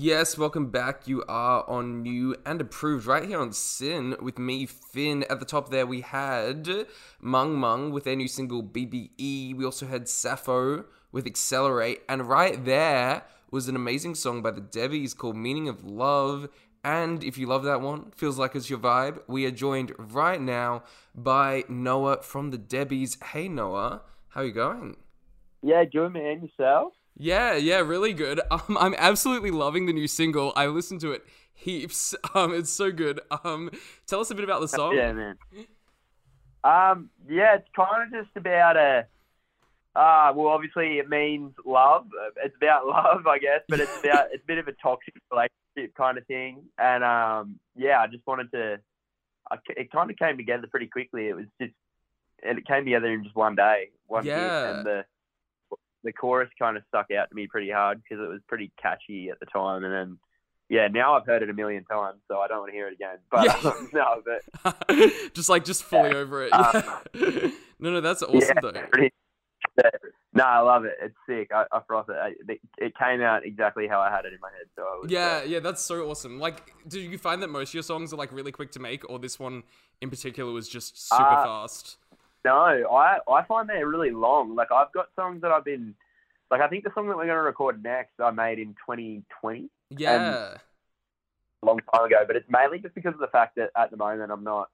Yes, welcome back. You are on New and Approved right here on SYN with me, Finn. At the top there, we had Mung Mung with their new single BBE. We also had Sappho with Accelerate. And right there was an amazing song by the Debbies called Meaning of Love. And if you love that one, feels like it's your vibe, we are joined right now by Noah from the Debbies. Hey, Noah, how are you going? Yeah, good man. Yourself? Yeah, yeah, really good. Um, I'm absolutely loving the new single. I listened to it heaps. Um, it's so good. Um, tell us a bit about the song. Yeah, man. Um, yeah, it's kind of just about a. Uh, well, obviously it means love. It's about love, I guess, but it's about it's a bit of a toxic relationship kind of thing. And um, yeah, I just wanted to. I, it kind of came together pretty quickly. It was just, and it came together in just one day, one Yeah. hit, and the the chorus kind of stuck out to me pretty hard because it was pretty catchy at the time, and then. Yeah, now I've heard it a million times, so I don't want to hear it again. But Yeah. no, but just like just fully over it. Yeah. no, no, that's awesome though. pretty- yeah. No, I love it. It's sick. I, I froth it. I, it. It came out exactly how I had it in my head. So I was, Yeah, uh, yeah, that's so awesome. Like, do you find that most of your songs are like really quick to make, or this one in particular was just super Uh, fast? no, I I find they're really long. Like I've got songs that I've been like I think the song that we're gonna record next I made in 2020, Yeah, a long time ago. But it's mainly just because of the fact that at the moment I'm not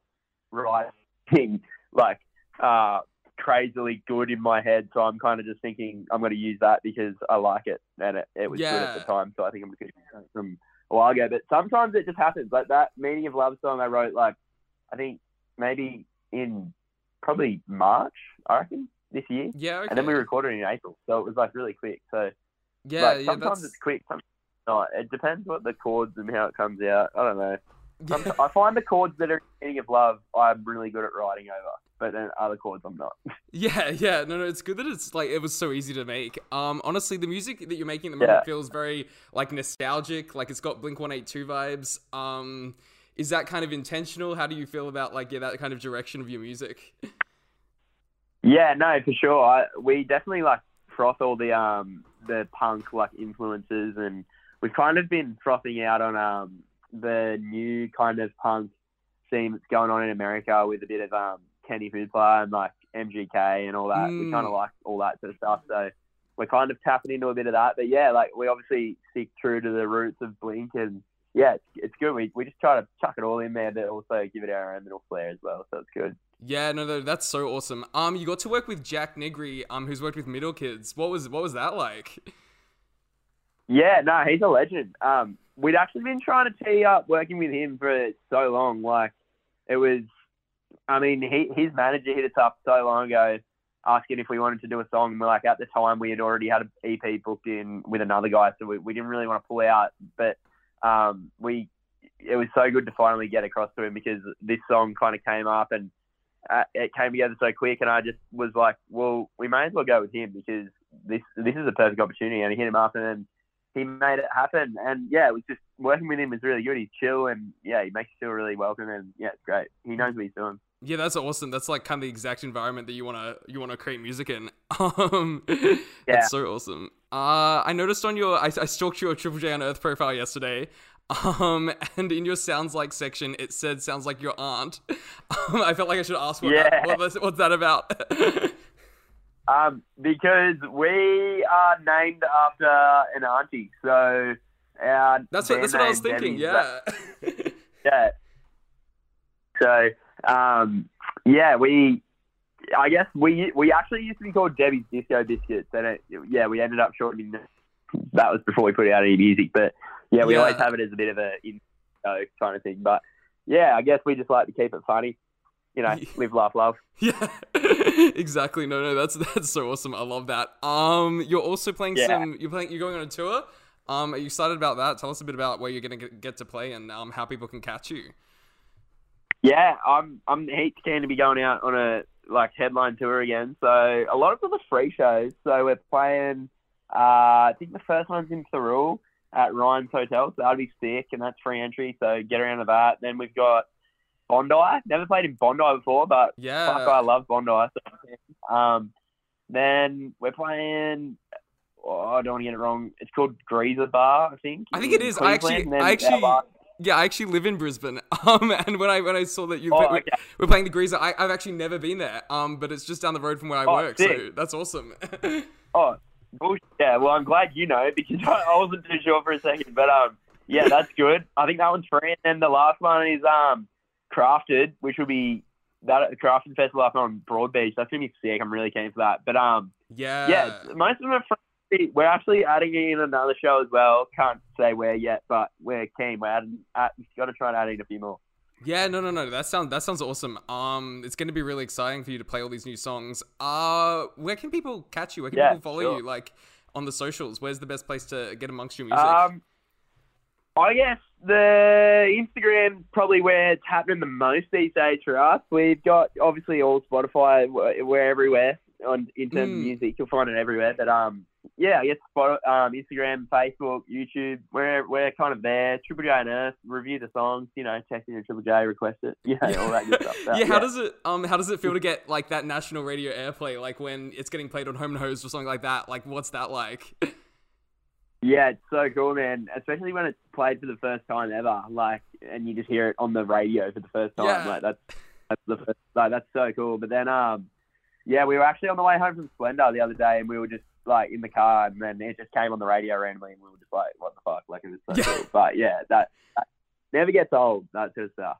writing like uh crazily good in my head. So I'm kind of just thinking I'm going to use that because I like it and it, it was good at the time. So I think I'm just going to use it from a while ago. But sometimes it just happens. Like that Meaning of Love song I wrote like I think maybe in probably March, I reckon, this year. yeah, okay. And then we recorded in April. So it was like really quick. So yeah, like, yeah, sometimes that's it's quick, sometimes it's not. It depends what the chords and how it comes out. I don't know. Yeah. I find the chords that are in Meaning of Love I'm really good at writing over. But then other chords I'm not. Yeah, yeah, no, no, it's good that it's like it was so easy to make. Um, honestly, the music that you're making at the moment Yeah. feels very like nostalgic, like it's got Blink One Eight Two vibes. Um, is that kind of intentional? How do you feel about like yeah, that kind of direction of your music? Yeah, no, for sure. I, we definitely like froth all the um the punk like influences, and we've kind of been frothing out on um the new kind of punk scene that's going on in America with a bit of um Kenny Hoopla and like MGK and all that. We Mm. kind of like all that sort of stuff. So we're kind of tapping into a bit of that. But yeah, like we obviously stick true to the roots of Blink, and yeah, it's, it's good. We we just try to chuck it all in there, but also give it our own little flair as well. So it's good. Yeah, no, no, that's so awesome. Um, you got to work with Jack Nigri, um, who's worked with Middle Kids. What was what was that like? Yeah, no, he's a legend. Um, we'd actually been trying to tee up working with him for so long. Like, it was, I mean, he, his manager hit us up so long ago asking if we wanted to do a song. And we're like, at the time, we had already had an EP booked in with another guy, so we, we didn't really want to pull out. But um, we, it was so good to finally get across to him because this song kind of came up and uh, it came together so quick. And I just was like, well, we may as well go with him because this this is a perfect opportunity. And he hit him up and then he made it happen. And yeah, it was just working with him was really good. He's chill and yeah, he makes you feel really welcome. And yeah, it's great. He knows what he's doing. Yeah, that's awesome. That's like kind of the exact environment that you wanna you wanna create music in. Um, Yeah. that's so awesome. Uh, I noticed on your I, I stalked your Triple J Unearthed profile yesterday. Um, and in your sounds like section, it said sounds like your aunt. Um, I felt like I should ask what, that, Yeah. what was- what's that about? Um, because we are named after an auntie. So our that's what that's what I was thinking. Yeah. Yeah. So, um, yeah, we, I guess we we actually used to be called Debbie's Disco Biscuits, and it, yeah, we ended up shortening. That was before we put out any music, but yeah, we Yeah. always have it as a bit of a in kind of thing. But yeah, I guess we just like to keep it funny, you know, live, laugh, love. Yeah, exactly. No, no, that's that's so awesome. I love that. Um, you're also playing Yeah. some. You're playing. You're going on a tour. Um, are you excited about that? Tell us a bit about where you're gonna get, get to play and um how people can catch you. Yeah, I'm I'm heaps keen to be going out on a like headline tour again. So a lot of them are free shows. So we're playing. Uh, I think the first one's in Thirroul at Ryan's Hotel. So that'll be sick, and that's free entry. So get around to that. Then we've got Bondi. Never played in Bondi before, but Yeah. fuck, I love Bondi. So, um, then we're playing oh, I don't want to get it wrong. It's called Greaser Bar, I think. I think it is. I actually- I actually- Yeah, I actually live in Brisbane. Um, and when I when I saw that you Oh, play, okay. we're playing the Greaser, I, I've actually never been there. Um, but it's just down the road from where I Oh, work, so that's awesome. Oh, bullshit. Yeah, well, I'm glad you know because I, I wasn't too sure for a second. But um, yeah, that's good. I think that one's free. And then the last one is um, Crafted, which will be that at the Crafted Festival up on Broadbeach. That's gonna be sick. I'm really keen for that. But um, yeah. yeah, most of them are free. We're actually adding in another show as well. Can't say where yet, but we're keen. We're adding. At, got to try and add in a few more. Yeah, no, no, no. That sounds that sounds awesome. Um, it's going to be really exciting for you to play all these new songs. Uh, where can people catch you? Where can Yeah, people follow sure. you? Like on the socials. Where's the best place to get amongst your music? Um, I guess the Instagram probably where it's happening the most these days for us. We've got obviously all Spotify. We're everywhere on in terms of Mm. music. You'll find it everywhere. But um, yeah, I guess Spot, um, Instagram, Facebook, YouTube. We're we're kind of there. Triple J Unearthed review the songs. You know, text in Triple J, request it. You know, all that good stuff. So, yeah, how does it um how does it feel to get like that national radio airplay like when it's getting played on home and hosed or something like that? Like what's that like? Yeah, it's so cool, man. Especially when it's played for the first time ever, like, and you just hear it on the radio for the first time. Yeah. Like, that's that's the first, like, that's so cool. But then, um, yeah, we were actually on the way home from Splendour the other day, and we were just like in the car, and then it just came on the radio randomly, and we were just like, "What the fuck?" Like, it was so Yeah. cool. But yeah, that, that never gets old. That sort of stuff.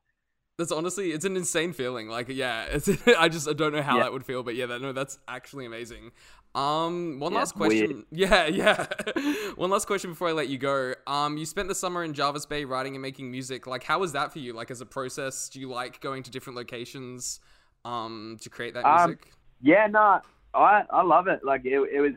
That's honestly, it's an insane feeling. Like, yeah, it's, I just I don't know how Yeah. that would feel, but yeah, that, no, that's actually amazing. Um, one Yeah, last question. Yeah, yeah. one last question before I let you go. Um, you spent the summer in Jervis Bay writing and making music. Like, how was that for you? Like, as a process, do you like going to different locations, um, to create that Um, music? Yeah, no, I I love it. Like it, it was.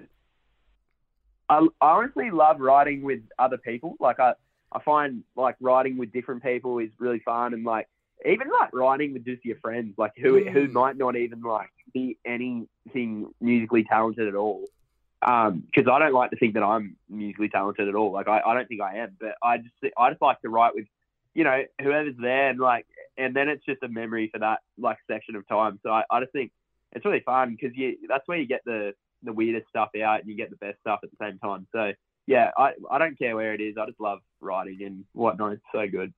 I, I honestly love writing with other people. Like I, I find like writing with different people is really fun, and like even like writing with just your friends, like who who Mm. might not even like be anything musically talented at all. Because I don't like to think that I'm musically talented at all. Like I, I don't think I am, but I just I just like to write with, you know, whoever's there, and like, and then it's just a memory for that like section of time. So I, I just think it's really fun because you that's where you get the the weirdest stuff out and you get the best stuff at the same time. So yeah, I I don't care where it is. I just love writing and whatnot. It's so good.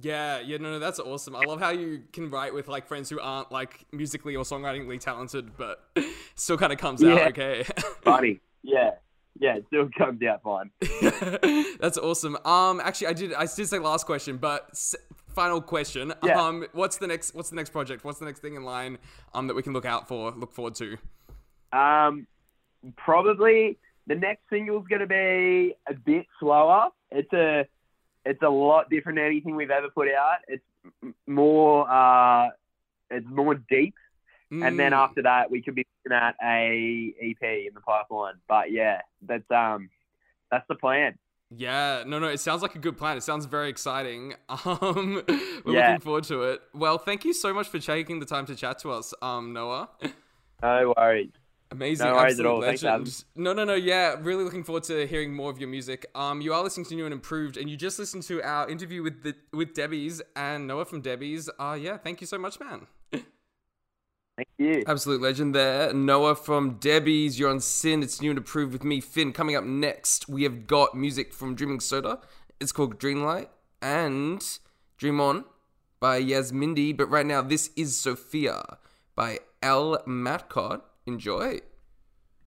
Yeah, yeah, no, no, that's awesome. I love how you can write with like friends who aren't like musically or songwritingly talented, but still kind of comes out okay. Funny. yeah. Yeah, it still comes out fine. That's awesome. Um, actually, I did. I did say last question, but final question. Yeah. Um, what's the next? What's the next project? What's the next thing in line? Um, that we can look out for, look forward to. Um, probably the next single's going to be a bit slower. It's a it's a lot different than anything we've ever put out. It's more uh, it's more deep, and then Mm, after that we could be looking at a EP in the pipeline. But yeah, that's um that's the plan. Yeah, no, no, it sounds like a good plan. It sounds very exciting. Um, we're Yeah. looking forward to it. Well, thank you so much for taking the time to chat to us, um, Noah. No worries. Amazing, No worries at absolute all. Thanks, legend. No, no, no. Yeah, really looking forward to hearing more of your music. Um, you are listening to New and Improved, and you just listened to our interview with the with Debbie's and Noah from Debbie's. Uh, yeah, thank you so much, man. Thank you. Absolute legend there. Noah from Debbie's. You're on SYN. It's New and approved with me, Finn. Coming up next, we have got music from Dreaming Soda. It's called Dreamlight and Dream On by Yasmindi. But right now, this is Sophia by L. Matcott. Enjoy.